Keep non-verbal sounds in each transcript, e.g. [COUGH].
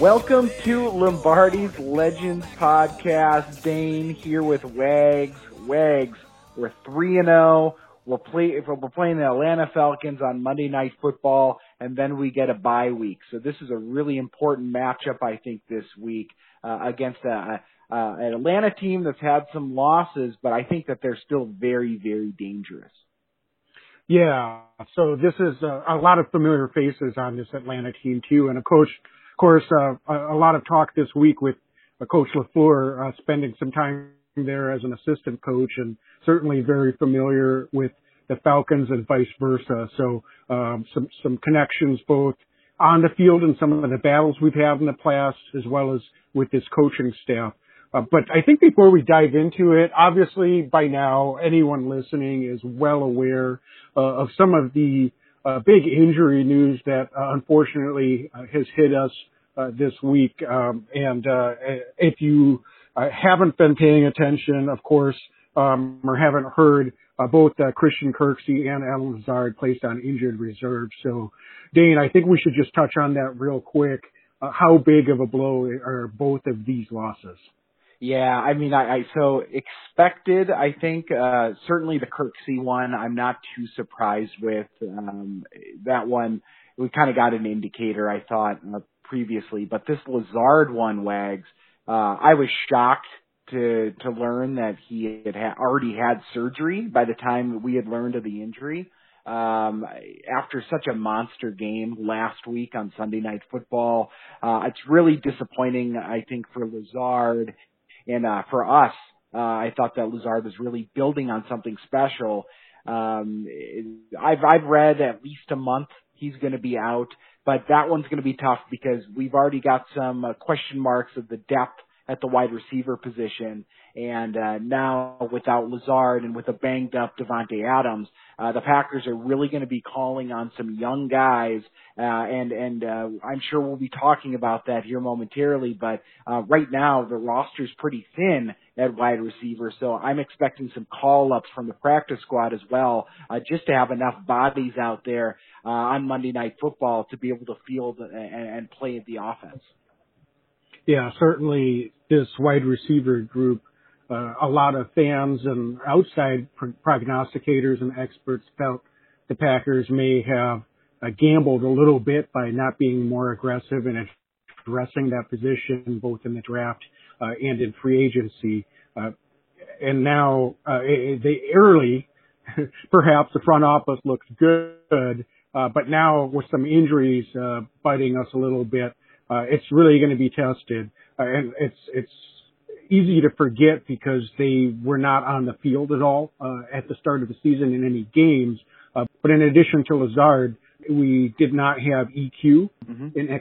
Welcome to Lombardi's Legends Podcast. Dane here with Wags. Wags, we're 3 and 0. We're, play, we're playing the Atlanta Falcons on Monday Night Football, and then we get a bye week. So this is a really important matchup, I think, this week uh, against a, a, an Atlanta team that's had some losses, but I think that they're still very, very dangerous. Yeah. So this is uh, a lot of familiar faces on this Atlanta team too, and a coach, course, uh, a, a lot of talk this week with uh, Coach Lafleur uh, spending some time there as an assistant coach and certainly very familiar with the Falcons and vice versa. So um, some some connections both on the field and some of the battles we've had in the past, as well as with this coaching staff. Uh, but I think before we dive into it, obviously by now anyone listening is well aware uh, of some of the uh, big injury news that uh, unfortunately has hit us this week. Um, and if you haven't been paying attention, of course, um, or haven't heard, uh, both uh, Christian Kirksey and Allen Lazard placed on injured reserve. So, Dane, I think we should just touch on that real quick. Uh, how big of a blow are both of these losses? Yeah, I mean, I, I so expected. I think uh, certainly the Kirksey one. I'm not too surprised with um, that one. We kind of got an indicator, I thought uh, previously, but this Lazard one, Wags. Uh, I was shocked to to learn that he had ha- already had surgery by the time we had learned of the injury. Um, after such a monster game last week on Sunday Night Football, uh, it's really disappointing. I think for Lazard and uh, for us, uh, I thought that Lazard was really building on something special. Um, I've I've read at least a month he's going to be out, but that one's going to be tough because we've already got some uh, question marks of the depth at the wide receiver position. And uh, now without Lazard and with a banged up Davante Adams, uh, the Packers are really going to be calling on some young guys. Uh, and and uh, I'm sure we'll be talking about that here momentarily. But uh, right now the roster's pretty thin at wide receiver, so I'm expecting some call ups from the practice squad as well, uh, just to have enough bodies out there uh, on Monday Night Football to be able to field and, and play the offense yeah, certainly this wide receiver group, uh, a lot of fans and outside prognosticators and experts felt the Packers may have uh, gambled a little bit by not being more aggressive in addressing that position, both in the draft uh, and in free agency. Uh, and now, uh, they early, [LAUGHS] perhaps the front office looks good, but now with some injuries biting us a little bit, it's really going to be tested, and it's it's easy to forget because they were not on the field at all uh, at the start of the season in any games. Uh, but in addition to Lazard, we did not have EQ mm-hmm. in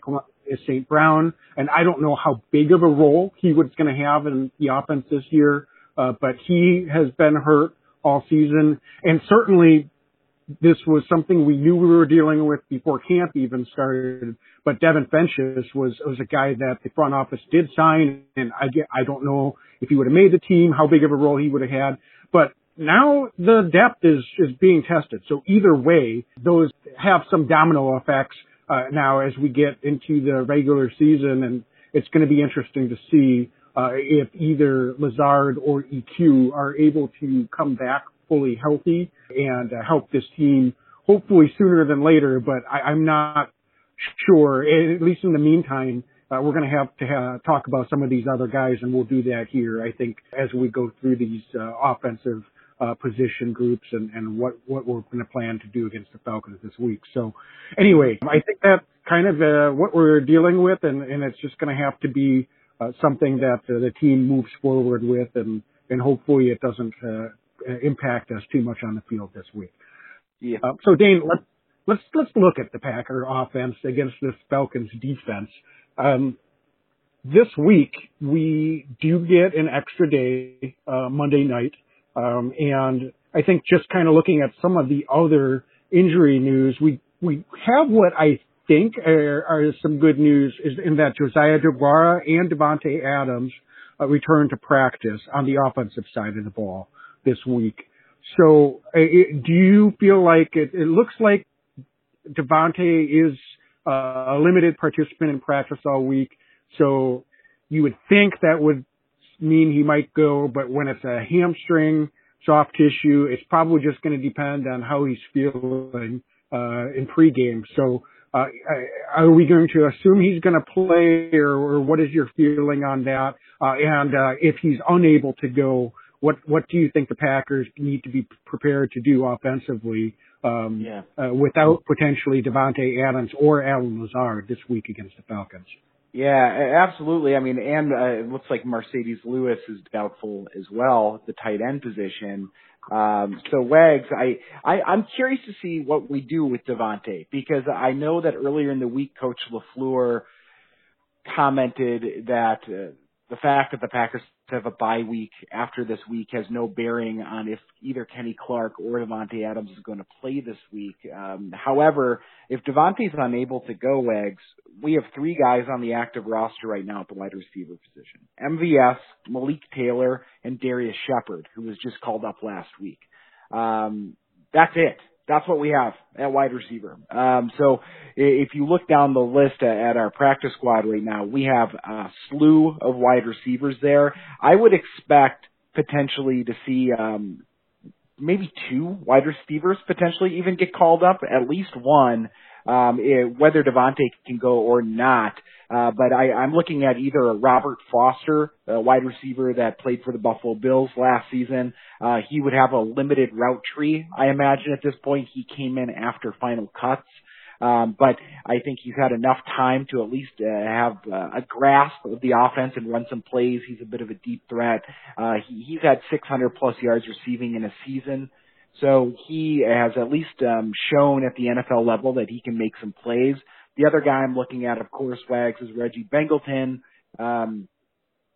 St. Brown, and I don't know how big of a role he was going to have in the offense this year. Uh, but he has been hurt all season, and certainly this was something we knew we were dealing with before camp even started. But Devin Funchess was was a guy that the front office did sign, and I get I don't know if he would have made the team, how big of a role he would have had, but now the depth is is being tested. So either way, those have some domino effects uh, now as we get into the regular season, and it's going to be interesting to see uh, if either Lazard or EQ are able to come back fully healthy and uh, help this team hopefully sooner than later. But I, I'm not sure. At least in the meantime, uh, we're going to have to ha- talk about some of these other guys, and we'll do that here. I think as we go through these uh, offensive uh, position groups and, and what what we're going to plan to do against the Falcons this week. So, anyway, I think that's kind of uh, what we're dealing with, and, and it's just going to have to be uh, something that uh, the team moves forward with, and and hopefully it doesn't uh, impact us too much on the field this week. Yeah. Uh, so Dane, let's let's let's look at the Packer offense against this Falcons defense. Um, this week we do get an extra day uh, Monday night, um, and I think just kind of looking at some of the other injury news, we we have what I think are, are some good news is in that Josiah DeGuara and Davante Adams uh, return to practice on the offensive side of the ball this week. So, uh, it, do you feel like it, it looks like Davante is uh, a limited participant in practice all week? So, you would think that would mean he might go, but when it's a hamstring, soft tissue, it's probably just going to depend on how he's feeling uh, in pregame. So, uh, are we going to assume he's going to play, or, or, what is your feeling on that? Uh, and uh, if he's unable to go, what what do you think the Packers need to be prepared to do offensively um, yeah. Uh, without potentially Davante Adams or Allen Lazard this week against the Falcons? Yeah, absolutely. I mean, and uh, it looks like Marcedes Lewis is doubtful as well, the tight end position. Um, so Wags, I, I, I'm curious to see what we do with Davante because I know that earlier in the week, Coach LaFleur commented that uh, the fact that the Packers have a bye week after this week has no bearing on if either Kenny Clark or Davante Adams is going to play this week. Um, however, if Davante's unable to go, Wags, we have three guys on the active roster right now at the wide receiver position. MVS, Malik Taylor, and Darius Shepherd, who was just called up last week. Um, that's it. That's what we have at wide receiver. Um, so if you look down the list at our practice squad right now, we have a slew of wide receivers there. I would expect potentially to see um, maybe two wide receivers potentially even get called up, at least one um, it, whether Davante can go or not. Uh, but I, I'm looking at either a Robert Foster, a wide receiver that played for the Buffalo Bills last season. Uh, he would have a limited route tree, I imagine at this point. He came in after final cuts. Um, but I think he's had enough time to at least uh, have uh, a grasp of the offense and run some plays. He's a bit of a deep threat. Uh, he, he's had 600 plus yards receiving in a season. So he has at least um, shown at the NFL level that he can make some plays. The other guy I'm looking at, of course, Wags, is Reggie Begelton. Um,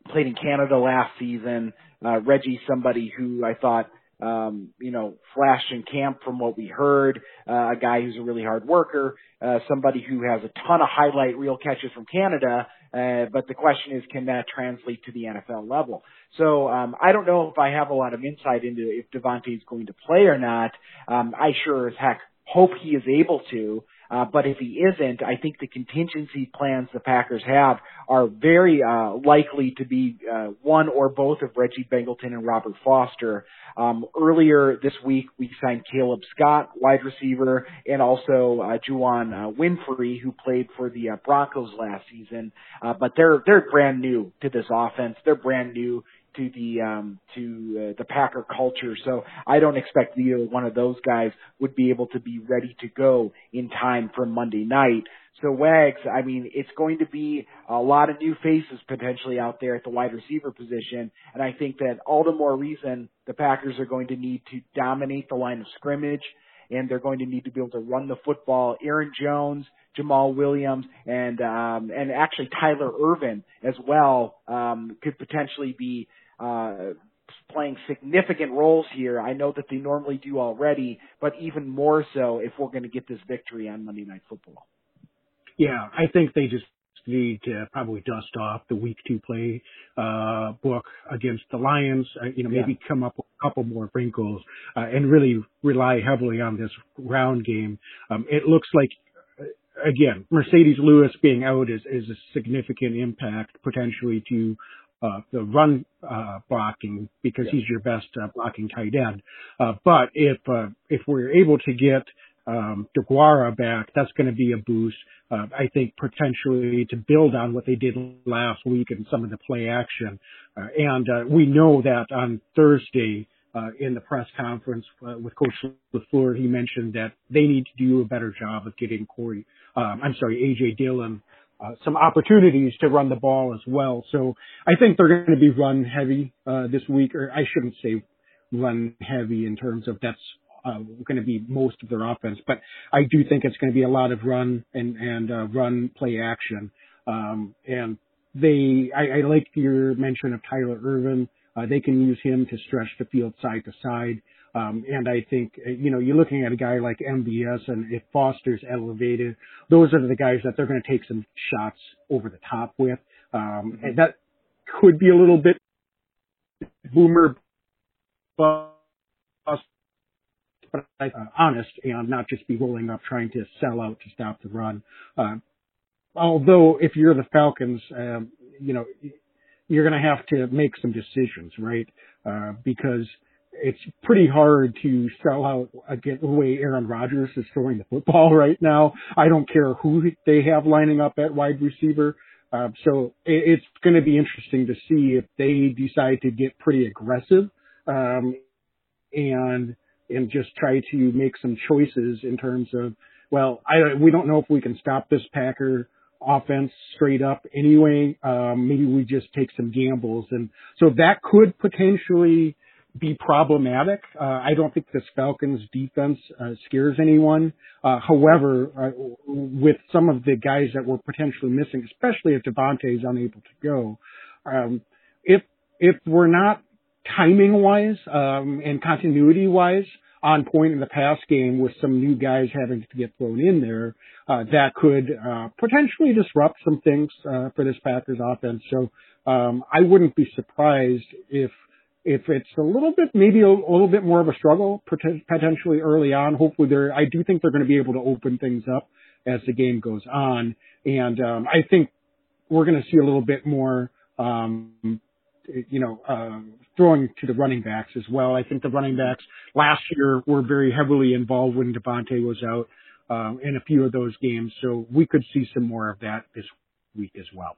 played in Canada last season. Uh, Reggie, somebody who I thought, um, you know, flashed in camp from what we heard. Uh, a guy who's a really hard worker. Uh, somebody who has a ton of highlight reel catches from Canada. Uh, but the question is, can that translate to the NFL level? So um, I don't know if I have a lot of insight into if Davante is going to play or not. Um, I sure as heck hope he is able to. Uh, but if he isn't, I think the contingency plans the Packers have are very uh, likely to be uh, one or both of Reggie Begelton and Robert Foster. Um, earlier this week, we signed Caleb Scott, wide receiver, and also uh, Juwann uh, Winfree, who played for the uh, Broncos last season. Uh, but they're they're brand new to this offense. They're brand new to the um, to uh, the Packer culture. So I don't expect either one of those guys would be able to be ready to go in time for Monday night. So Wags, I mean, it's going to be a lot of new faces potentially out there at the wide receiver position, and I think that all the more reason the Packers are going to need to dominate the line of scrimmage and they're going to need to be able to run the football. Aaron Jones, Jamaal Williams, and um, and actually Tyler Ervin as well um, could potentially be uh, playing significant roles here. I know that they normally do already, but even more so if we're going to get this victory on Monday Night Football. Yeah, I think they just need to probably dust off the week two play uh, book against the Lions. Uh, you know, maybe yeah. come up with a couple more wrinkles uh, and really rely heavily on this round game. Um, it looks like uh, again, Marcedes Lewis being out is, is a significant impact potentially to uh, the run uh, blocking because yeah. he's your best uh, blocking tight end. Uh, but if uh, if we're able to get um, DeGuara back, that's going to be a boost. Uh, I think potentially to build on what they did last week and some of the play action. Uh, and uh, we know that on Thursday uh, in the press conference uh, with Coach LaFleur, he mentioned that they need to do a better job of getting Corey, um, I'm sorry, AJ Dillon uh, some opportunities to run the ball as well. So I think they're going to be run heavy uh, this week, or I shouldn't say run heavy in terms of that's uh, going to be most of their offense, but I do think it's going to be a lot of run and and uh, run play action. Um, and they, I, I like your mention of Tyler Ervin. Uh, they can use him to stretch the field side to side. Um, and I think, uh, you know, you're looking at a guy like MVS and if Foster's elevated, those are the guys that they're going to take some shots over the top with. Um, and that could be a little bit boomer bust, but I, uh, honest and not just be rolling up trying to sell out to stop the run. Uh, although if you're the Falcons, um, you know, you're going to have to make some decisions, right? Uh, because it's pretty hard to sell out again the way Aaron Rodgers is throwing the football [LAUGHS] right now. I don't care who they have lining up at wide receiver. Uh, so it, it's going to be interesting to see if they decide to get pretty aggressive um, and and just try to make some choices in terms of well, I we don't know if we can stop this Packer offense straight up anyway. Um, maybe we just take some gambles. And so that could potentially be problematic. Uh, I don't think this Falcons defense uh, scares anyone. Uh, however, uh, with some of the guys that were potentially missing, especially if Davante is unable to go, um, if if we're not timing wise um, and continuity wise on point in the pass game with some new guys having to get thrown in there, uh, that could uh, potentially disrupt some things uh, for this Packers offense. So um, I wouldn't be surprised if if it's a little bit maybe a, a little bit more of a struggle potentially early on. Hopefully, they're I do think they're going to be able to open things up as the game goes on, and um, I think we're going to see a little bit more. Um, you know, uh, throwing to the running backs as well. I think the running backs last year were very heavily involved when Davante was out um, in a few of those games, so we could see some more of that this week as well.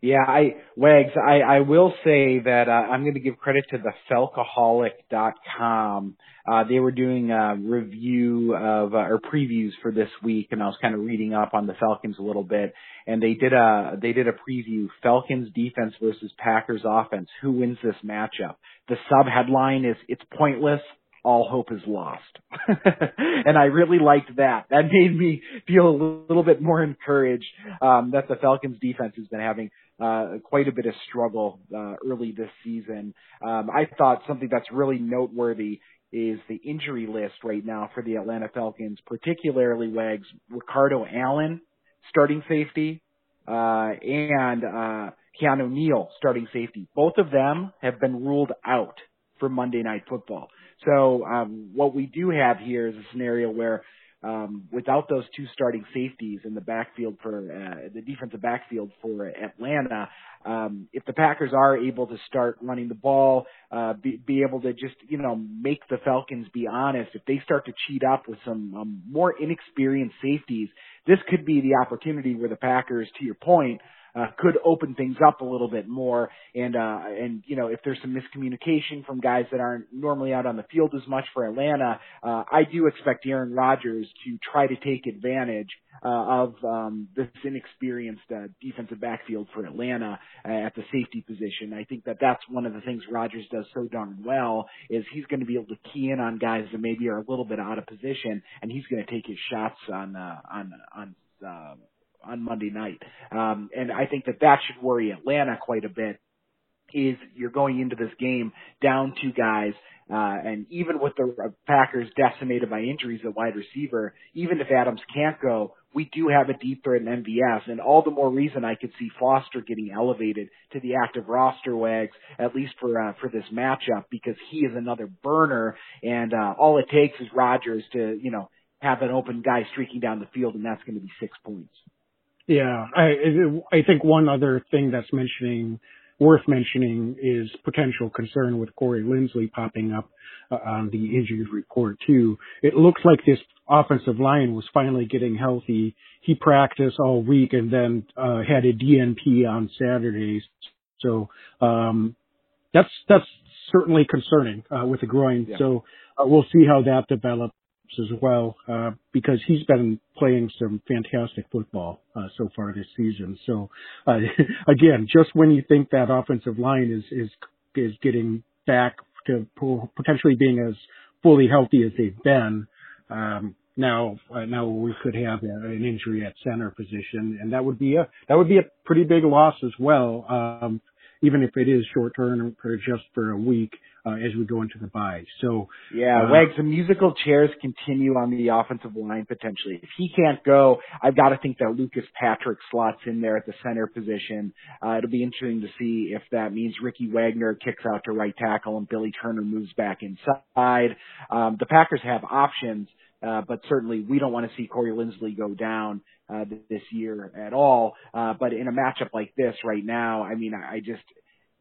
Yeah, I Wags, I, I will say that uh, I'm going to give credit to the Falcoholic.com. Uh, they were doing a review of uh, or previews for this week, and I was kind of reading up on the Falcons a little bit. And they did a they did a preview: Falcons defense versus Packers offense. Who wins this matchup? The sub headline is "It's pointless all hope is lost. [LAUGHS] and I really liked that. That made me feel a little bit more encouraged um, that the Falcons defense has been having uh, quite a bit of struggle uh, early this season. Um, I thought something that's really noteworthy is the injury list right now for the Atlanta Falcons, particularly Wags Ricardo Allen, starting safety, uh, and uh, Keanu Neal, starting safety. Both of them have been ruled out for Monday Night Football. So um, what we do have here is a scenario where um, without those two starting safeties in the backfield for uh, the defensive backfield for Atlanta, um, if the Packers are able to start running the ball, uh, be, be able to just you know make the Falcons be honest, if they start to cheat up with some um, more inexperienced safeties, this could be the opportunity where the Packers, to your point, uh, could open things up a little bit more. And, uh, and, you know, if there's some miscommunication from guys that aren't normally out on the field as much for Atlanta, uh, I do expect Aaron Rodgers to try to take advantage, uh, of, um, this inexperienced, uh, defensive backfield for Atlanta uh, at the safety position. I think that that's one of the things Rodgers does so darn well is he's going to be able to key in on guys that maybe are a little bit out of position and he's going to take his shots on, uh, on, on, uh, on Monday night. Um, and I think that that should worry Atlanta quite a bit. Is you're going into this game down two guys, uh, and even with the Packers decimated by injuries at wide receiver, even if Adams can't go, we do have a deep threat in MVS, and all the more reason I could see Foster getting elevated to the active roster wags, at least for uh, for this matchup, because he is another burner, and uh, all it takes is Rodgers to you know have an open guy streaking down the field, and that's going to be six points. Yeah, I I think one other thing that's mentioning worth mentioning is potential concern with Corey Linsley popping up uh, on the injured report too. It looks like this offensive line was finally getting healthy. He practiced all week and then uh, had a DNP on Saturdays. So um, that's that's certainly concerning uh, with the groin. Yeah. So uh, we'll see how that develops as well, uh, because he's been playing some fantastic football uh, so far this season. So uh, [LAUGHS] again, just when you think that offensive line is is is getting back to potentially being as fully healthy as they've been, um, now uh, now we could have an injury at center position, and that would be a that would be a pretty big loss as well. Um, even if it is short term or just for a week, uh, as we go into the bye. So yeah, uh, Wags, the musical chairs continue on the offensive line potentially. If he can't go, I've got to think that Lucas Patrick slots in there at the center position. Uh, it'll be interesting to see if that means Ricky Wagner kicks out to right tackle and Billy Turner moves back inside. Um, the Packers have options. Uh, but certainly we don't want to see Corey Linsley go down uh, this year at all. Uh, but in a matchup like this right now, I mean, I, I just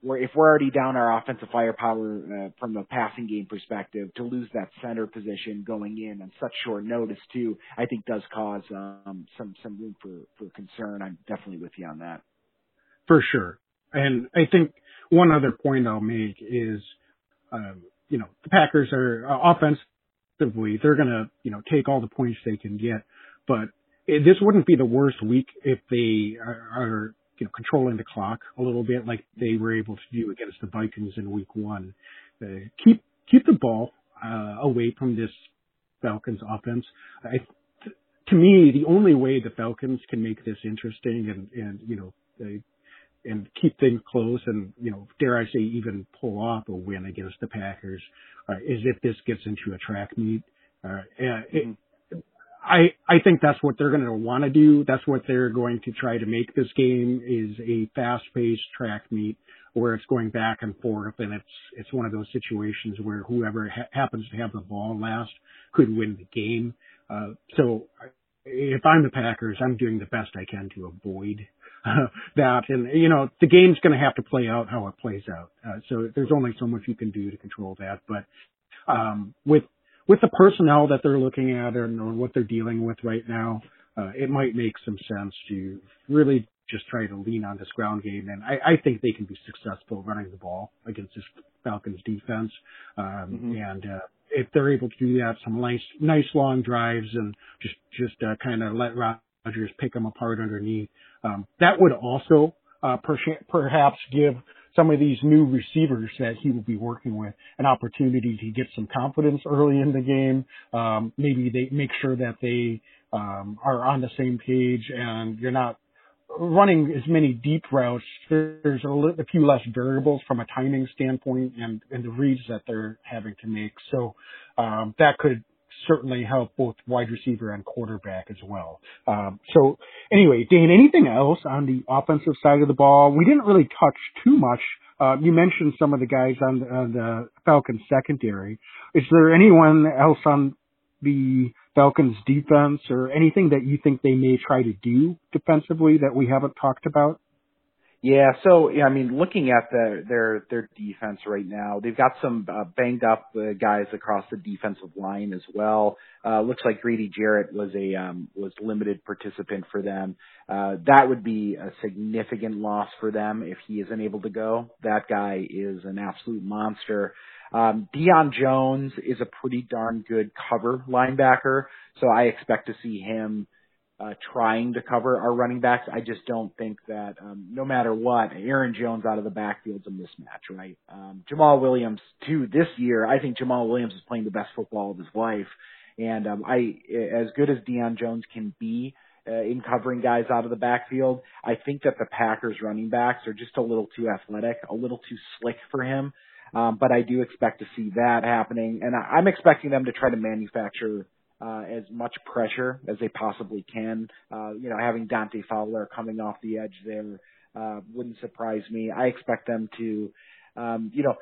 we're, if we're already down our offensive firepower uh, from a passing game perspective, to lose that center position going in on such short notice too, I think does cause um, some some room for for concern. I'm definitely with you on that. For sure, and I think one other point I'll make is, um, you know, the Packers are uh, offensively they're gonna you know take all the points they can get, but it, this wouldn't be the worst week if they are, are you know, controlling the clock a little bit like they were able to do against the Vikings in week one. Uh, keep, keep the ball, uh, away from this Falcons offense. I, to me, the only way the Falcons can make this interesting and, and, you know, they, and keep things close and, you know, dare I say even pull off a win against the Packers, uh, is if this gets into a track meet. Uh, it, I I think that's what they're going to want to do. That's what they're going to try to make this game is a fast-paced track meet where it's going back and forth, and it's it's one of those situations where whoever ha- happens to have the ball last could win the game. Uh, so if I'm the Packers, I'm doing the best I can to avoid uh, that. And you know, the game's going to have to play out how it plays out. Uh, so there's only so much you can do to control that. But um, with with the personnel that they're looking at and what they're dealing with right now, uh, it might make some sense to really just try to lean on this ground game. And I, I think they can be successful running the ball against this Falcons defense. Um, mm-hmm. and, uh, if they're able to do that, some nice, nice long drives and just, just, uh, kind of let Rodgers pick them apart underneath. Um, that would also, uh, per- perhaps give some of these new receivers that he will be working with an opportunity to get some confidence early in the game. Um, maybe they make sure that they um, are on the same page and you're not running as many deep routes. There's a, li- a few less variables from a timing standpoint and, and the reads that they're having to make. So um, that could certainly help both wide receiver and quarterback as well. Um, so anyway, Dane, anything else on the offensive side of the ball? We didn't really touch too much. Uh, you mentioned some of the guys on the, on the Falcons secondary. Is there anyone else on the Falcons defense or anything that you think they may try to do defensively that we haven't talked about? Yeah, so yeah, I mean, looking at the, their their defense right now, they've got some uh, banged up uh, guys across the defensive line as well. Uh, looks like Grady Jarrett was a um, was limited participant for them. Uh, that would be a significant loss for them if he isn't able to go. That guy is an absolute monster. Um, Deion Jones is a pretty darn good cover linebacker, so I expect to see him uh, trying to cover our running backs. I just don't think that um, no matter what, Aaron Jones out of the backfield's a mismatch, right? Um, Jamaal Williams too this year. I think Jamaal Williams is playing the best football of his life, and um, I as good as Deion Jones can be. Uh, in covering guys out of the backfield, I think that the Packers running backs are just a little too athletic, a little too slick for him. Um, but I do expect to see that happening, and I, I'm expecting them to try to manufacture uh, as much pressure as they possibly can. Uh, you know, having Dante Fowler coming off the edge there uh, wouldn't surprise me. I expect them to, um, you know,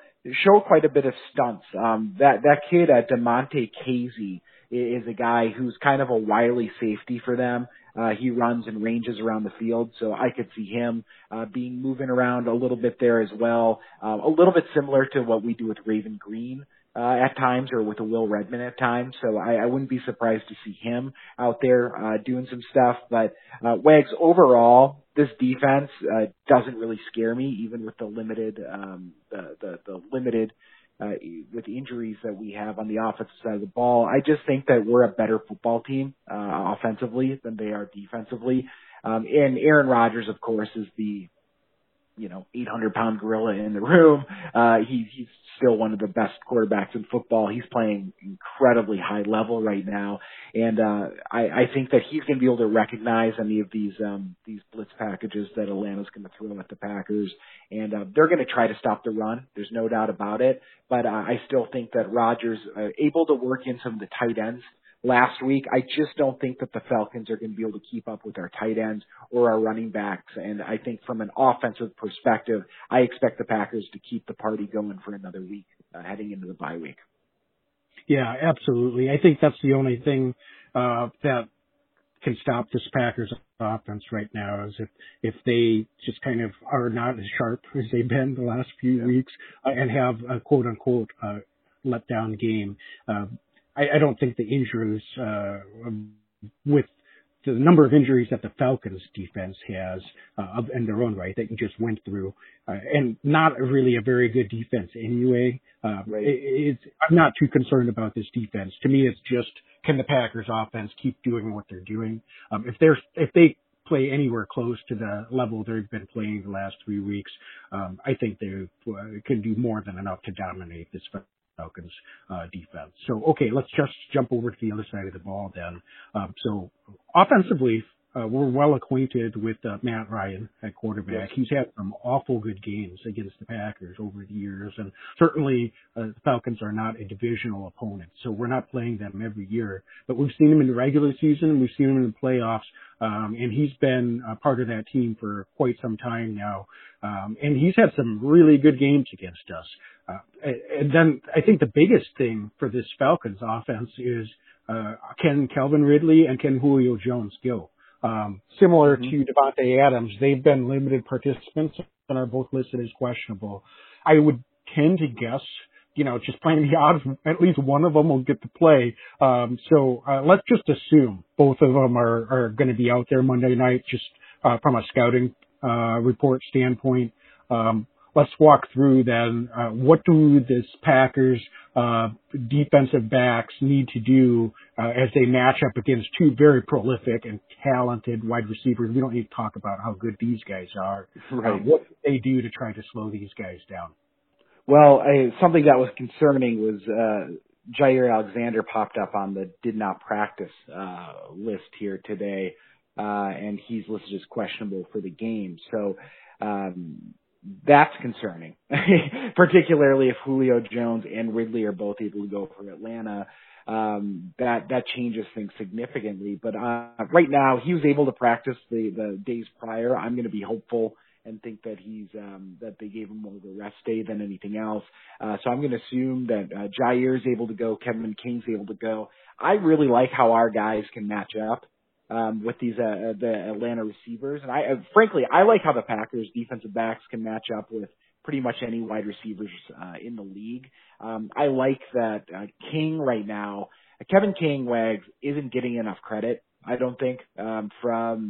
show quite a bit of stunts. Um, that that kid, uh, Damontae Kazee, is a guy who's kind of a wily safety for them. Uh, he runs and ranges around the field, so I could see him uh, being moving around a little bit there as well. Uh, a little bit similar to what we do with Raven Greene uh, at times or with a Will Redmond at times. So I, I wouldn't be surprised to see him out there uh, doing some stuff. But uh, Wags, overall, this defense uh, doesn't really scare me, even with the limited um, the, the the limited uh, with injuries that we have on the offensive side of the ball. I just think that we're a better football team uh, offensively than they are defensively. Um, and Aaron Rodgers, of course, is the you know, 800 pound gorilla in the room. Uh, he, he's still one of the best quarterbacks in football. He's playing incredibly high level right now. And, uh, I, I think that he's going to be able to recognize any of these, um, these blitz packages that Atlanta's going to throw at the Packers. And, uh, they're going to try to stop the run. There's no doubt about it. But, uh, I still think that Rodgers, uh, able to work in some of the tight ends last week. I just don't think that the Falcons are going to be able to keep up with our tight ends or our running backs. And I think from an offensive perspective, I expect the Packers to keep the party going for another week uh, heading into the bye week. Yeah, absolutely. I think that's the only thing uh, that can stop this Packers offense right now is if if they just kind of are not as sharp [LAUGHS] as they've been the last few yeah. weeks uh, and have a quote unquote uh, let down game. Uh, I, I don't think the injuries uh, with the number of injuries that the Falcons defense has uh, in their own right that you just went through, uh, and not really a very good defense anyway. Uh, right. it, I'm not too concerned about this defense. To me, it's just can the Packers offense keep doing what they're doing? Um, if they're if they play anywhere close to the level they've been playing the last three weeks, um, I think they uh, can do more than enough to dominate this Falcons uh, defense. So okay, let's just jump over to the other side of the ball then. Um, so offensively, uh, we're well acquainted with uh, Matt Ryan at quarterback. Yes. He's had some awful good games against the Packers over the years, and certainly uh, the Falcons are not a divisional opponent, so we're not playing them every year. But we've seen him in the regular season, and we've seen him in the playoffs, um, and he's been a part of that team for quite some time now. Um, and he's had some really good games against us. Uh, and then I think the biggest thing for this Falcons offense is uh, can Calvin Ridley and can Julio Jones go? Um, similar mm-hmm. to Davante Adams, they've been limited participants and are both listed as questionable. I would tend to guess, you know, just playing the odds, at least one of them will get to play. Um, so uh, let's just assume both of them are, are going to be out there Monday night, just uh, from a scouting uh, report standpoint. Um, let's walk through then uh, what do this Packers uh, defensive backs need to do uh, as they match up against two very prolific and talented wide receivers. We don't need to talk about how good these guys are. Right. Uh, what they do to try to slow these guys down? Well, I, something that was concerning was uh, Jaire Alexander popped up on the did not practice uh, list here today, uh, and he's listed as questionable for the game. So um, that's concerning, [LAUGHS] particularly if Julio Jones and Ridley are both able to go for Atlanta. Um, that that changes things significantly. But uh, right now, he was able to practice the the days prior. I'm going to be hopeful and think that he's um, that they gave him more of a rest day than anything else. Uh, so I'm going to assume that uh, Jaire is able to go, Kevin King's able to go. I really like how our guys can match up um, with these uh, the Atlanta receivers. And I, uh, frankly, I like how the Packers defensive backs can match up with pretty much any wide receivers uh, in the league. Um, I like that uh, King right now, Kevin King Wags isn't getting enough credit. I don't think um, from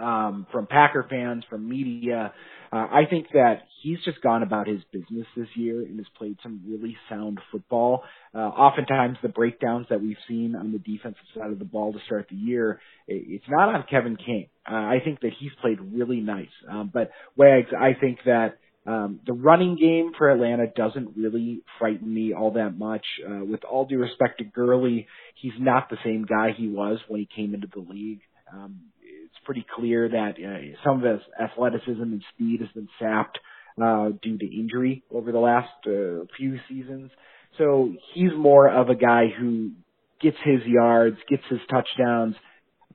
um, from Packer fans, from media. Uh, I think that he's just gone about his business this year and has played some really sound football. Uh, oftentimes the breakdowns that we've seen on the defensive side of the ball to start the year, it's not on Kevin King. Uh, I think that he's played really nice. Um, but Wags, I think that um, the running game for Atlanta doesn't really frighten me all that much. Uh, with all due respect to Gurley, he's not the same guy he was when he came into the league. Um, pretty clear that uh, some of his athleticism and speed has been sapped uh, due to injury over the last uh, few seasons. So he's more of a guy who gets his yards, gets his touchdowns,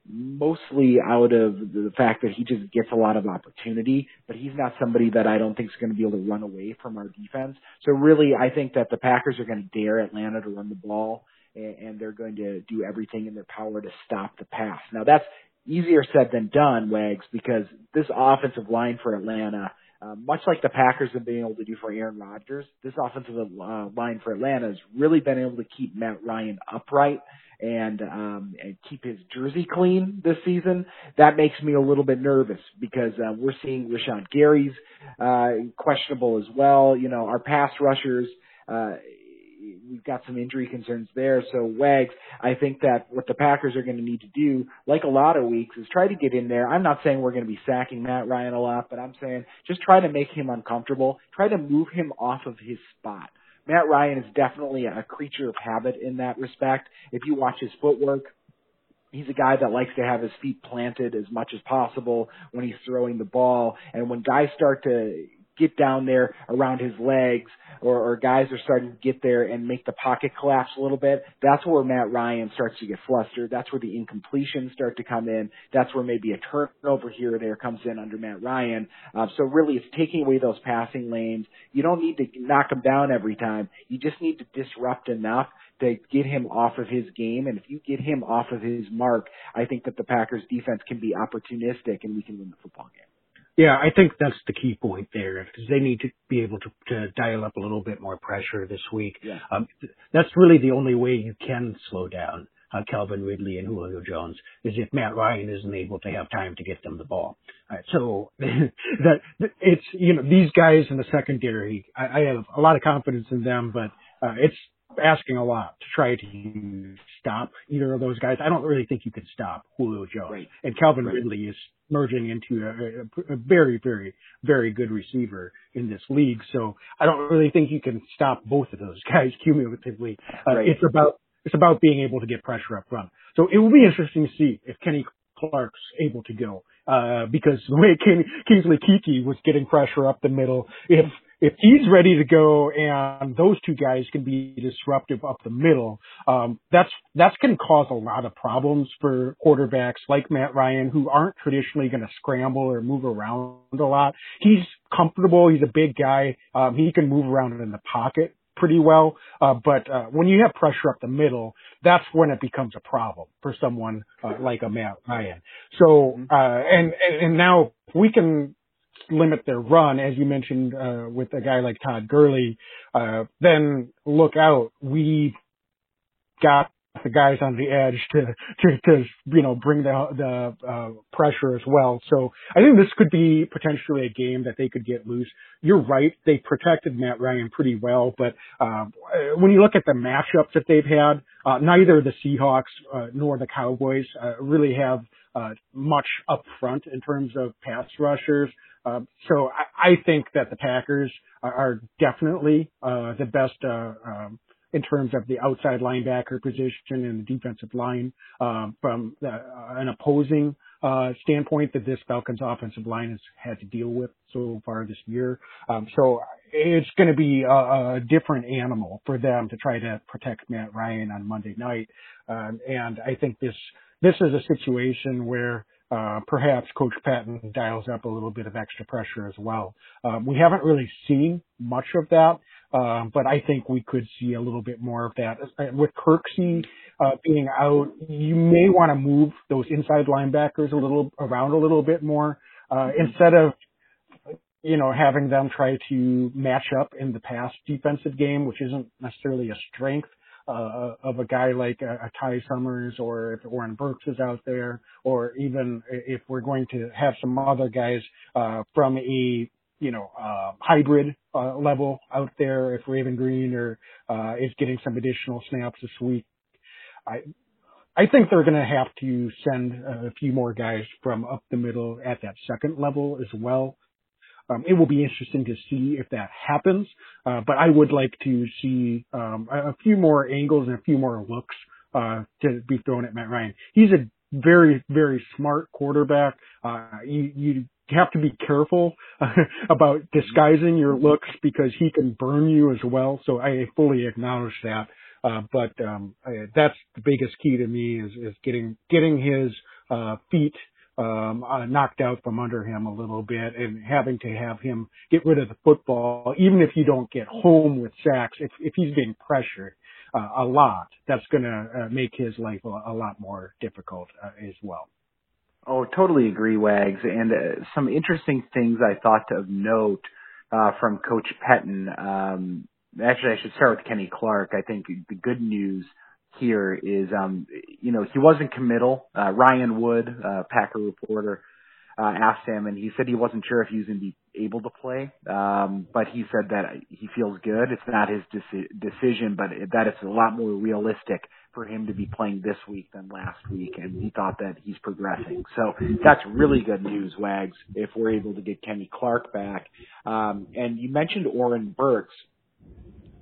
mostly out of the fact that he just gets a lot of opportunity, but he's not somebody that I don't think is going to be able to run away from our defense. So really, I think that the Packers are going to dare Atlanta to run the ball and they're going to do everything in their power to stop the pass. Now that's easier said than done, Wags, because this offensive line for Atlanta, uh, much like the Packers have been able to do for Aaron Rodgers, this offensive uh, line for Atlanta has really been able to keep Matt Ryan upright and um, and keep his jersey clean this season. That makes me a little bit nervous because uh, we're seeing Rashan Gary's uh, questionable as well. You know, our pass rushers. Uh, we've got some injury concerns there. So Wags, I think that what the Packers are going to need to do, like a lot of weeks, is try to get in there. I'm not saying we're going to be sacking Matt Ryan a lot, but I'm saying just try to make him uncomfortable. Try to move him off of his spot. Matt Ryan is definitely a creature of habit in that respect. If you watch his footwork, he's a guy that likes to have his feet planted as much as possible when he's throwing the ball. And when guys start to get down there around his legs or, or guys are starting to get there and make the pocket collapse a little bit, that's where Matt Ryan starts to get flustered. That's where the incompletions start to come in. That's where maybe a turnover here or there comes in under Matt Ryan. Uh, so really it's taking away those passing lanes. You don't need to knock him down every time. You just need to disrupt enough to get him off of his game. And if you get him off of his mark, I think that the Packers defense can be opportunistic and we can win the football game. Yeah, I think that's the key point there because they need to be able to, to dial up a little bit more pressure this week. Yeah. Um, that's really the only way you can slow down uh, Calvin Ridley and Julio Jones is if Matt Ryan isn't able to have time to get them the ball. Right, so [LAUGHS] that it's you know these guys in the secondary, I, I have a lot of confidence in them, but uh, it's asking a lot to try to stop either of those guys. I don't really think you can stop Julio Jones. Right. And Calvin right. Ridley is merging into a, a, very, very, very good receiver in this league. So I don't really think you can stop both of those [LAUGHS] guys cumulatively. Uh, right. It's about it's about being able to get pressure up front. So it will be interesting to see if Kenny Clark's able to go. Uh, because the way King, Kingsley Keke was getting pressure up the middle, if if he's ready to go and those two guys can be disruptive up the middle, um, that's that's going to cause a lot of problems for quarterbacks like Matt Ryan who aren't traditionally going to scramble or move around a lot. He's comfortable. He's a big guy. Um, he can move around in the pocket pretty well. Uh, but uh, when you have pressure up the middle, that's when it becomes a problem for someone uh, like a Matt Ryan. So uh, and and now we can limit their run, as you mentioned uh, with a guy like Todd Gurley, uh, then look out. We got the guys on the edge to to, to you know bring the the uh, pressure as well. So I think this could be potentially a game that they could get loose. You're right; they protected Matt Ryan pretty well, but uh, when you look at the matchups that they've had, uh, neither the Seahawks uh, nor the Cowboys uh, really have uh, much up front in terms of pass rushers. Uh, so I, I think that the Packers are, are definitely uh, the best uh, um, in terms of the outside linebacker position and the defensive line um, from the, uh, an opposing uh, standpoint that this Falcons offensive line has had to deal with so far this year. Um, so it's going to be a, a, different animal for them to try to protect Matt Ryan on Monday night. Um, and I think this this is a situation where uh, perhaps Coach Pettine dials up a little bit of extra pressure as well. Um, we haven't really seen much of that, um, but I think we could see a little bit more of that. Uh, with Kirksey uh, being out, you may want to move those inside linebackers a little around a little bit more uh, instead of you know having them try to match up in the pass defensive game, which isn't necessarily a strength uh, of a guy like a, a Ty Summers or if Oren Burks is out there, or even if we're going to have some other guys uh, from a you know uh, hybrid uh, level out there, if Raven Greene or uh, is getting some additional snaps this week. I I think they're going to have to send a few more guys from up the middle at that second level as well. Um, it will be interesting to see if that happens, uh, but I would like to see um, a, a, few more angles and a few more looks uh, to be thrown at Matt Ryan. He's a very, very smart quarterback. Uh, you, you have to be careful [LAUGHS] about disguising your looks because he can burn you as well. So I fully acknowledge that. Uh, but um, I, that's the biggest key to me is, is getting getting his uh, feet um, uh, knocked out from under him a little bit and having to have him get rid of the football, even if you don't get home with sacks, if, if he's being pressured uh, a lot, that's going to uh, make his life a, a lot more difficult uh, as well. Oh, totally agree, Wags. And uh, some interesting things I thought of note uh, from Coach Pettine. Um, actually, I should start with Kenny Clark. I think the good news – here is, um, you know, he wasn't committal. Uh, Ryan Wood, uh, Packer reporter, uh, asked him, and he said he wasn't sure if he was going to be able to play. Um, but he said that he feels good. It's not his deci- decision, but that it's a lot more realistic for him to be playing this week than last week, and he thought that he's progressing. So that's really good news, Wags, if we're able to get Kenny Clark back. Um, and you mentioned Oren Burks.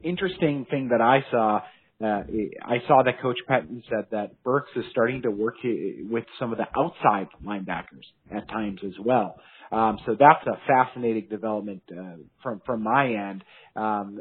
Interesting thing that I saw uh, I saw that Coach Pettine said that Burks is starting to work with some of the outside linebackers at times as well. Um, so that's a fascinating development uh, from from my end. Um,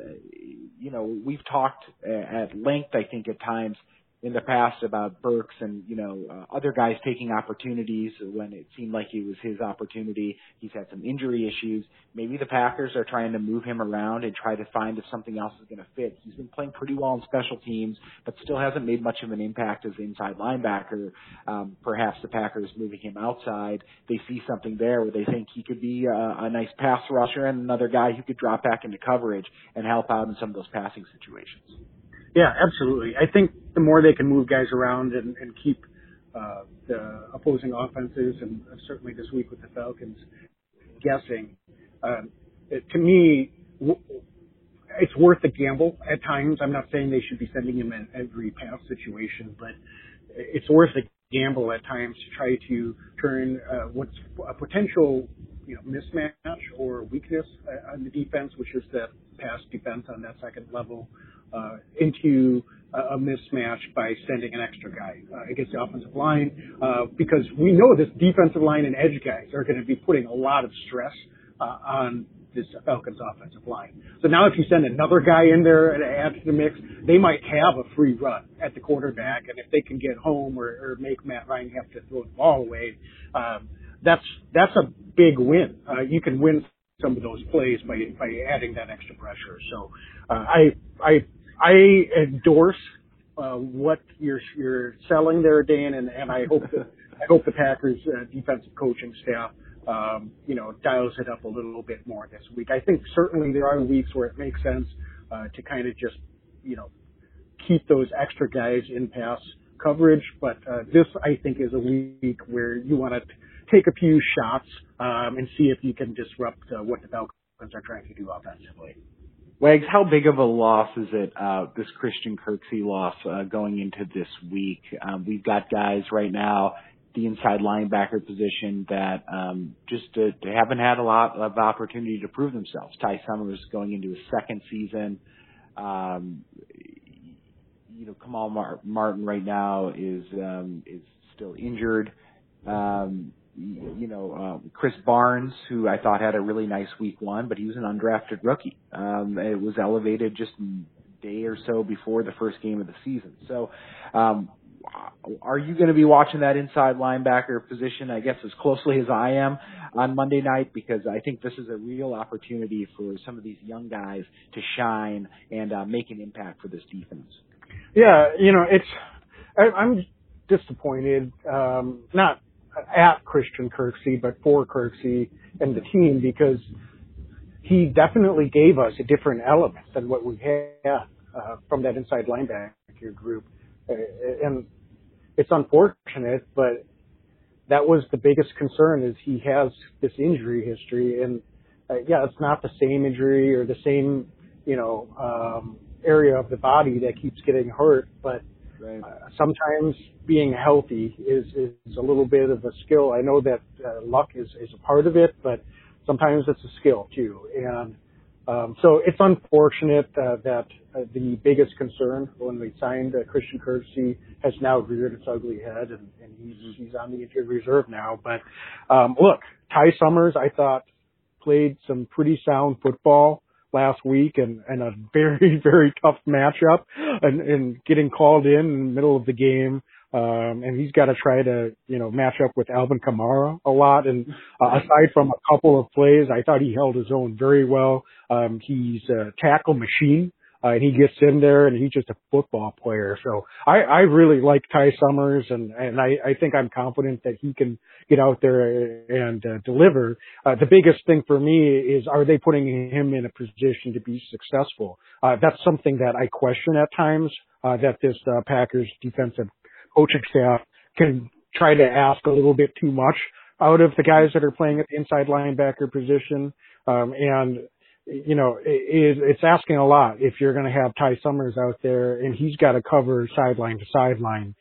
you know, we've talked at length, I think, at times in the past about Burks and you know uh, other guys taking opportunities when it seemed like it was his opportunity. He's had some injury issues. Maybe the Packers are trying to move him around and try to find if something else is going to fit. He's been playing pretty well in special teams, but still hasn't made much of an impact as inside linebacker. Um, perhaps the Packers moving him outside, they see something there where they think he could be a, a nice pass rusher and another guy who could drop back into coverage and help out in some of those passing situations. Yeah, absolutely. I think the more they can move guys around and, and keep uh, the opposing offenses, and certainly this week with the Falcons, guessing, um, it, to me, w- it's worth the gamble at times. I'm not saying they should be sending him in every pass situation, but it's worth the gamble at times to try to turn uh, what's a potential you know mismatch or weakness uh, on the defense, which is the pass defense on that second level, uh, into a mismatch by sending an extra guy uh, against the offensive line uh, because we know this defensive line and edge guys are going to be putting a lot of stress uh, on this Falcons offensive line. So now if you send another guy in there and add to the mix, they might have a free run at the quarterback, and if they can get home or, or make Matt Ryan have to throw the ball away, um, that's that's a big win. Uh, you can win some of those plays by by adding that extra pressure. So uh, I I I endorse uh, what you're you're selling there, Dan, and, and I hope I hope the Packers uh, defensive coaching staff um, you know dials it up a little bit more this week. I think certainly there are weeks where it makes sense uh, to kind of just you know keep those extra guys in pass coverage, but uh, this I think is a week where you want to take a few shots um, and see if you can disrupt uh, what the Falcons are trying to do offensively. Wags, how big of a loss is it, uh, this Christian Kirksey loss, uh, going into this week? Um, we've got guys right now, the inside linebacker position that, um, just uh, haven't had a lot of opportunity to prove themselves. Ty Summers going into his second season. Um, you know, Kamal Martin right now is, um, is still injured. Um, you know, uh, Krys Barnes, who I thought had a really nice week one, but he was an undrafted rookie. Um, it was elevated just a day or so before the first game of the season. So, um, are you going to be watching that inside linebacker position, I guess, as closely as I am on Monday night? Because I think this is a real opportunity for some of these young guys to shine and uh, make an impact for this defense. Yeah, you know, it's, I, I'm disappointed, um, not at Christian Kirksey, but for Kirksey and the team because he definitely gave us a different element than what we had uh, from that inside linebacker group. Uh, and it's unfortunate, but that was the biggest concern is he has this injury history and uh, yeah, it's not the same injury or the same, you know, um, area of the body that keeps getting hurt, but Right. Uh, sometimes being healthy is is a little bit of a skill. I know that uh, luck is is a part of it, but sometimes it's a skill too. And um, so it's unfortunate uh, that uh, the biggest concern when we signed uh, Christian Kirksey has now reared its ugly head, and, and he's mm-hmm. he's on the injured reserve now. But um, look, Ty Summers, I thought played some pretty sound football last week and, and a very, [LAUGHS] very tough matchup and, and getting called in in the middle of the game. Um, and he's got to try to, you know, match up with Alvin Kamara a lot. And uh, aside from a couple of plays, I thought he held his own very well. Um, he's a tackle machine uh, and he gets in there and he's just a football player. So I, I really like Ty Summers and, and I, I think I'm confident that he can get out there and uh, deliver. Uh, the biggest thing for me is are they putting him in a position to be successful? Uh, that's something that I question at times, uh, that this uh, Packers defensive coaching staff can try to ask a little bit too much out of the guys that are playing at the inside linebacker position. Um, and you know, it, it's asking a lot if you're going to have Ty Summers out there and he's got to cover sideline to sideline.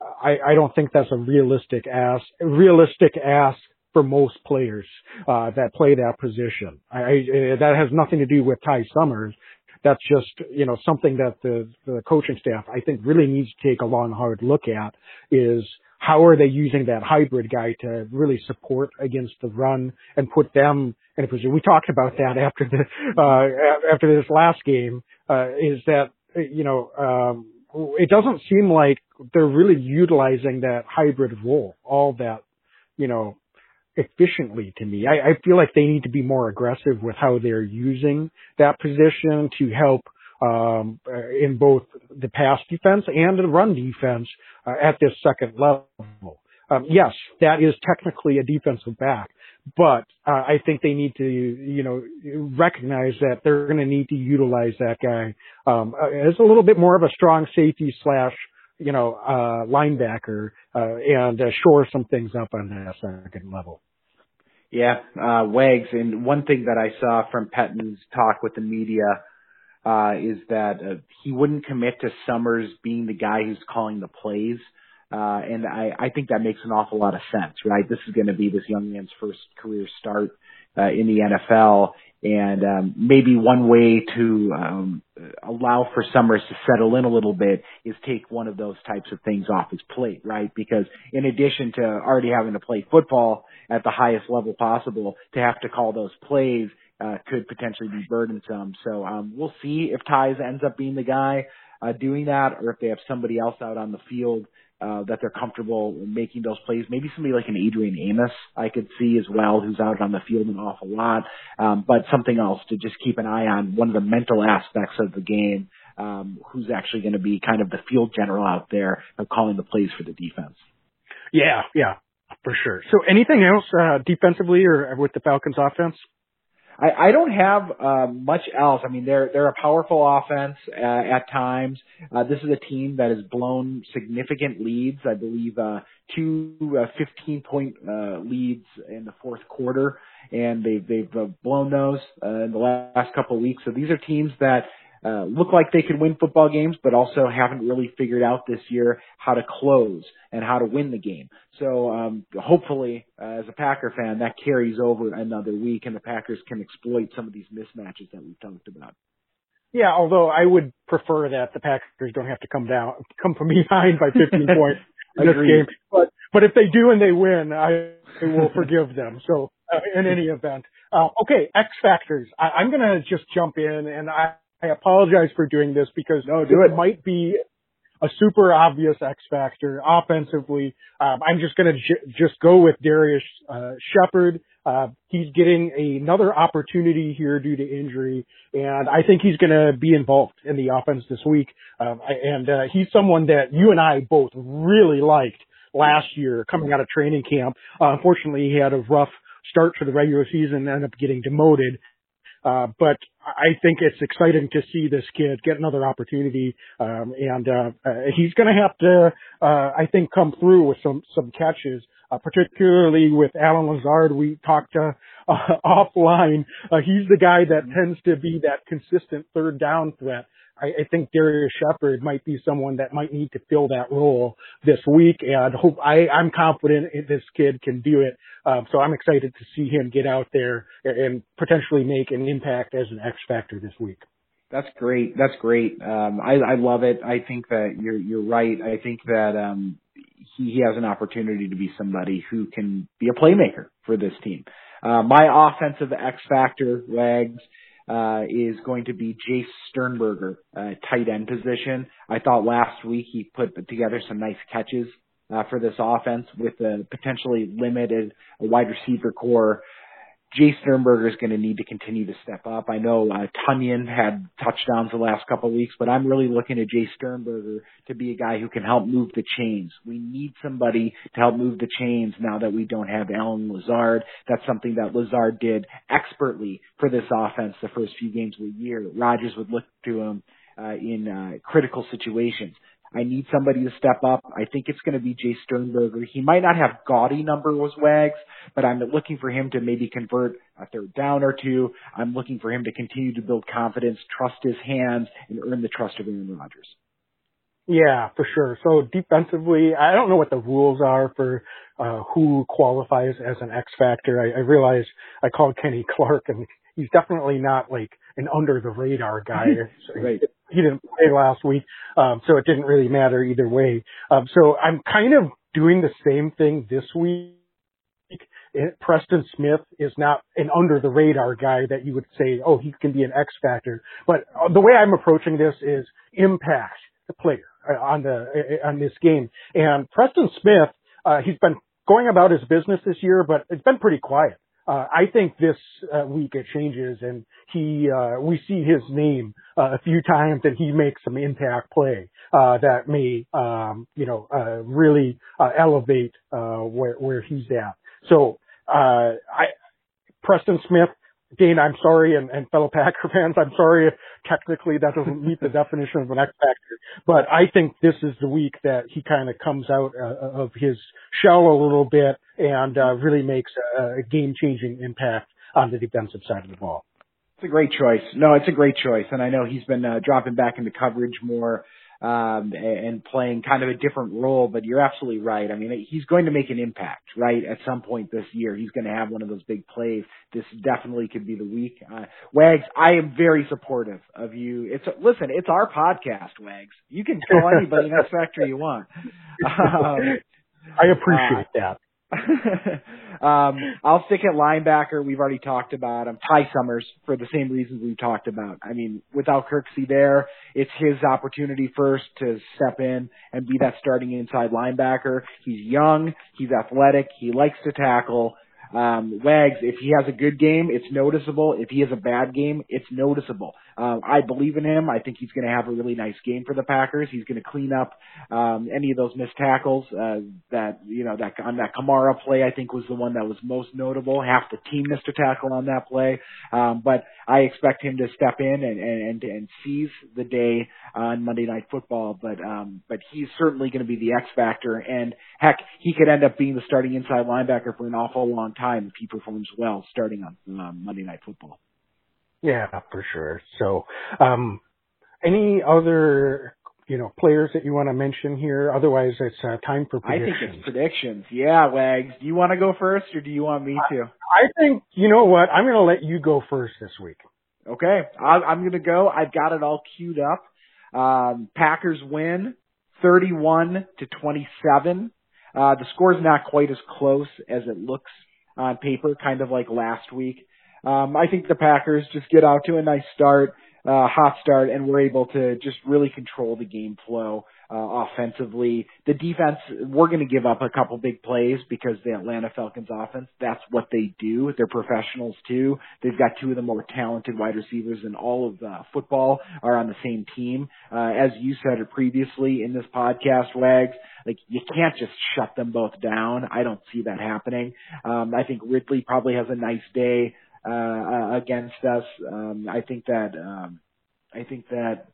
I, I don't think that's a realistic ask, realistic ask for most players, uh, that play that position. I, I, that has nothing to do with Ty Summers. That's just, you know, something that the, the coaching staff, I think really needs to take a long, hard look at is how are they using that hybrid guy to really support against the run and put them in a position? We talked about that after the uh, after this last game. Uh, is that you know um, it doesn't seem like they're really utilizing that hybrid role all that you know efficiently to me. I, I feel like they need to be more aggressive with how they're using that position to help um, in both the pass defense and the run defense uh, at this second level. Um, yes, that is technically a defensive back, but uh, I think they need to, you know, recognize that they're going to need to utilize that guy um, as a little bit more of a strong safety slash, you know, uh, linebacker uh, and uh, shore some things up on that second level. Yeah, uh, Wags, and one thing that I saw from Pettine's talk with the media uh, is that uh, he wouldn't commit to Summers being the guy who's calling the plays. Uh, and I, I think that makes an awful lot of sense, right? This is going to be this young man's first career start uh, in the NFL. And um, maybe one way to um, allow for Summers to settle in a little bit is take one of those types of things off his plate, right? Because in addition to already having to play football at the highest level possible, to have to call those plays uh, could potentially be burdensome. So um, we'll see if Ty's ends up being the guy uh, doing that, or if they have somebody else out on the field uh, that they're comfortable making those plays. Maybe somebody like an Adrian Amos I could see as well, who's out on the field an awful lot. Um, but something else to just keep an eye on. One of the mental aspects of the game. Um, who's actually going to be kind of the field general out there of calling the plays for the defense? Yeah, yeah, for sure. So anything else uh, defensively or with the Falcons offense? I, I don't have uh, much else. I mean, they're they're a powerful offense uh, at times. Uh, this is a team that has blown significant leads. I believe uh, two uh, 15 point uh, leads in the fourth quarter, and they've they've uh, blown those uh, in the last couple of weeks. So these are teams that uh, look like they could win football games, but also haven't really figured out this year how to close and how to win the game. So um, hopefully, uh, as a Packer fan, that carries over another week, and the Packers can exploit some of these mismatches that we've talked about. Yeah, although I would prefer that the Packers don't have to come down, come from [LAUGHS] behind by 15 [LAUGHS] points in this game. But but if they do and they win, I, will forgive them. So uh, in any event, uh, okay, X factors. I, I'm gonna just jump in, and I I apologize for doing this because no, do it. it might be a super obvious X factor offensively. Um, I'm just going to j- just go with Darius uh, Shepherd. Uh, he's getting another opportunity here due to injury, and I think he's going to be involved in the offense this week. Um, I, and uh, he's someone that you and I both really liked last year coming out of training camp. Uh, unfortunately, he had a rough start to the regular season and ended up getting demoted. Uh, but I think it's exciting to see this kid get another opportunity. Um, and, uh, uh, he's going to have to, uh, I think come through with some, some catches, uh, particularly with Allen Lazard. We talked, uh, [LAUGHS] offline. Uh, he's the guy that tends to be that consistent third down threat. I, I think Darius Shepherd might be someone that might need to fill that role this week, and hope I, I'm confident this kid can do it. Um, so I'm excited to see him get out there and potentially make an impact as an X factor this week. That's great. That's great. Um, I, I love it. I think that you're you're right. I think that um, he, he has an opportunity to be somebody who can be a playmaker for this team. Uh, my offensive X factor, Wags, uh, is going to be Jace Sternberger, uh, tight end position. I thought last week he put together some nice catches uh, for this offense with a potentially limited wide receiver corps Jace Sternberger is going to need to continue to step up. I know uh, Tonyan had touchdowns the last couple of weeks, but I'm really looking at Jace Sternberger to be a guy who can help move the chains. We need somebody to help move the chains now that we don't have Allen Lazard. That's something that Lazard did expertly for this offense the first few games of the year. Rodgers would look to him uh, in uh, critical situations. I need somebody to step up. I think it's going to be Jace Sternberger. He might not have gaudy numbers, Wags, but I'm looking for him to maybe convert a third down or two. I'm looking for him to continue to build confidence, trust his hands, and earn the trust of Aaron Rodgers. Yeah, for sure. So defensively, I don't know what the rules are for uh, who qualifies as an X factor. I, I realize I called Kenny Clark, and he's definitely not like an under the radar guy. [LAUGHS] right. He didn't play last week, um, so it didn't really matter either way. Um, so I'm kind of doing the same thing this week. It, Preston Smith is not an under the radar guy that you would say, oh, he can be an X factor. But uh, the way I'm approaching this is impact the player uh, on the uh, on this game. And Preston Smith, uh, he's been going about his business this year, but it's been pretty quiet. Uh, I think this uh, week it changes, and he uh, we see his name uh, a few times, and he makes some impact play uh, that may um, you know uh, really elevate uh, where where he's at. So uh, I Preston Smith, Dane, I'm sorry, and, and fellow Packer fans, I'm sorry if technically that doesn't meet the definition of an X factor, but I think this is the week that he kind of comes out uh, of his shell a little bit and uh, really makes a, a game-changing impact on the defensive side of the ball. It's a great choice. No, it's a great choice, and I know he's been uh, dropping back into coverage more um, and playing kind of a different role. But you're absolutely right. I mean, he's going to make an impact, right? At some point this year, he's going to have one of those big plays. This definitely could be the week. Uh, Wags, I am very supportive of you. It's listen, it's our podcast, Wags. You can tell anybody in X Factor you want. [LAUGHS] Um, I appreciate uh, that. [LAUGHS] um, I'll stick at linebacker. We've already talked about him. Ty Summers for the same reasons we've talked about. I mean, without Kirksey there, it's his opportunity first to step in and be that starting inside linebacker. He's young. He's athletic. He likes to tackle. Um, Wags, if he has a good game, it's noticeable. If he has a bad game, it's noticeable. Um, I believe in him. I think he's going to have a really nice game for the Packers. He's going to clean up um, any of those missed tackles. Uh, that you know that on that Kamara play, I think was the one that was most notable. Half the team missed a tackle on that play, um, but I expect him to step in and and and seize the day on Monday Night Football. But um, but he's certainly going to be the X factor, and heck, he could end up being the starting inside linebacker for an awful long time if he performs well starting on um, Monday Night Football. Yeah, for sure. So, um, any other you know players that you want to mention here? Otherwise, it's uh, time for predictions. I think it's predictions. Yeah, Wags. Do you want to go first, or do you want me to? I, I think you know what. I'm going to let you go first this week. Okay, I, I'm going to go. I've got it all queued up. Um, Packers win 31 to 27. Uh, the score's not quite as close as it looks on paper, kind of like last week. Um, I think the Packers just get out to a nice start, uh, hot start, and we're able to just really control the game flow uh, offensively. The defense, we're going to give up a couple big plays because the Atlanta Falcons offense, that's what they do. They're professionals too. They've got two of the more talented wide receivers in all of uh, football are on the same team. Uh, as you said it previously in this podcast, Wags, like you can't just shut them both down. I don't see that happening. Um, I think Ridley probably has a nice day uh, uh, against us. Um, I think that um, I think that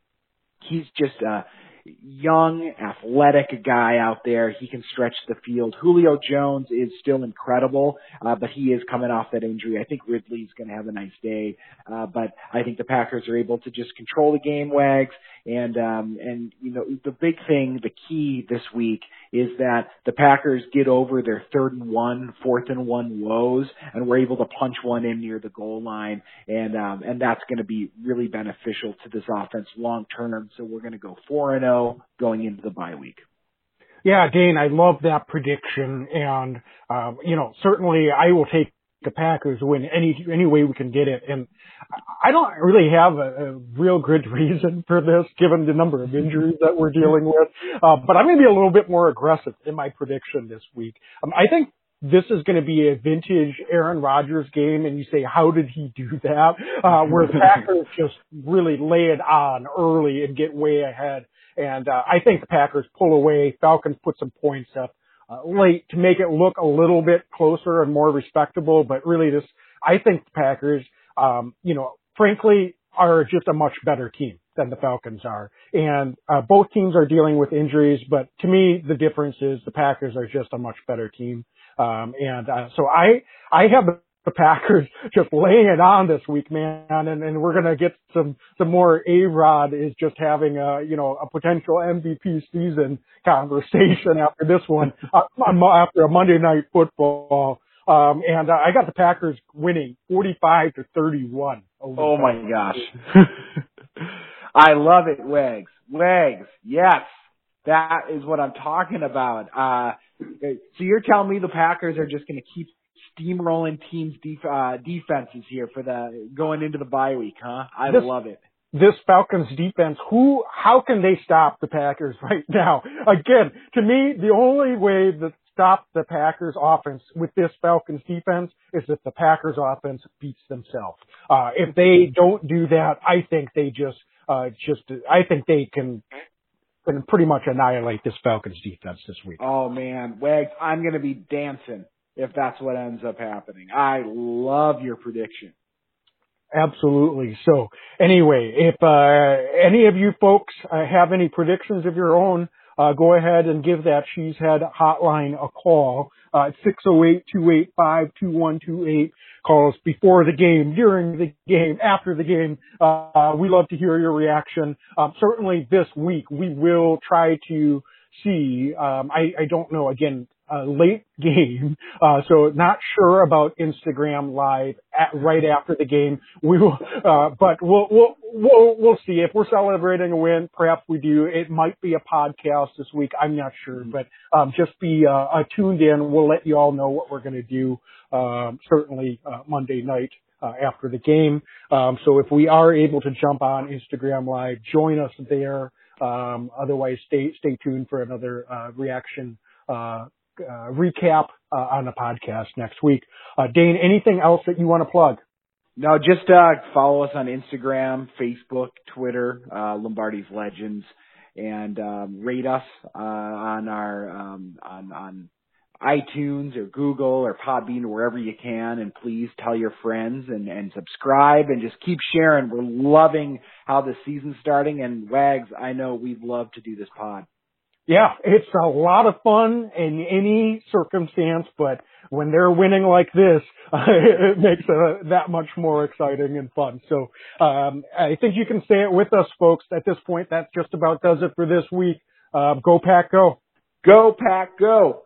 he's just uh, young, athletic guy out there. He can stretch the field. Julio Jones is still incredible, uh, but he is coming off that injury. I think Ridley's going to have a nice day, uh, but I think the Packers are able to just control the game, Wags, and um, and you know the big thing, the key this week is that the Packers get over their third and one, fourth and one woes, and we're able to punch one in near the goal line, and um, and that's going to be really beneficial to this offense long term. So we're going to go four and zero oh going into the bye week. Yeah, Dane, I love that prediction, and uh, you know certainly I will take the Packers win any any way we can get it. And I don't really have a, a real good [LAUGHS] reason for this, given the number of injuries that we're dealing with. Uh, but I'm going to be a little bit more aggressive in my prediction this week. Um, I think this is going to be a vintage Aaron Rodgers game, and you say, how did he do that? Uh, where the Packers [LAUGHS] just really lay it on early and get way ahead. And uh, I think the Packers pull away. Falcons put some points up uh, late to make it look a little bit closer and more respectable. But really, this I think the Packers, um, you know, frankly, are just a much better team than the Falcons are. And uh, both teams are dealing with injuries, but to me, the difference is the Packers are just a much better team. Um, and uh, so I I have the Packers [LAUGHS] just laying it on this week, man, and, and we're gonna get some some more. A Rod is just having a you know a potential MVP season conversation [LAUGHS] after this one uh, after a Monday Night Football. Um, and uh, I got the Packers winning 45 to 31. Oh my gosh. [LAUGHS] I love it, Wags. Wags, yes. That is what I'm talking about. Uh, so you're telling me the Packers are just going to keep steamrolling teams' def- uh, defenses here for the going into the bye week, huh? I this, love it. This Falcons defense, who, how can they stop the Packers [LAUGHS] right now? Again, to me, the only way that stop the Packers offense with this Falcons defense is if the Packers offense beats themselves. Uh, if they don't do that, I think they just, uh, just, I think they can, can pretty much annihilate this Falcons defense this week. Oh man, Wags, I'm going to be dancing if that's what ends up happening. I love your prediction. Absolutely. So anyway, if uh, any of you folks uh, have any predictions of your own, uh, go ahead and give that Cheesehead hotline a call. Uh, 608-285-2128. Call us before the game, during the game, after the game. Uh, we love to hear your reaction. Um, certainly this week we will try to see. Um, I, I don't know. Again, uh, late [LAUGHS] game, uh, so not sure about Instagram Live at, right after the game. We will, uh, but we'll we'll we'll we'll see if we're celebrating a win. Perhaps we do. It might be a podcast this week. I'm not sure, but um, just be uh, tuned in. We'll let you all know what we're going to do. Um, certainly uh, Monday night. Uh, after the game. Um, so if we are able to jump on Instagram Live, join us there. Um, otherwise, stay stay tuned for another uh, reaction uh, uh, recap uh, on the podcast next week. Uh, Dane, anything else that you want to plug? No, just uh, follow us on Instagram, Facebook, Twitter, uh, Lombardi's Legends, and um, rate us uh, on our um, on on iTunes or Google or Podbean or wherever you can. And please tell your friends and, and subscribe and just keep sharing. We're loving how the season's starting. And Wags, I know we'd love to do this pod. Yeah, it's a lot of fun in any circumstance, but when they're winning like this, [LAUGHS] it makes it that much more exciting and fun. So, um, I think you can say it with us, folks. At this point, that just about does it for this week. Uh, go Pack, go. Go Pack, go.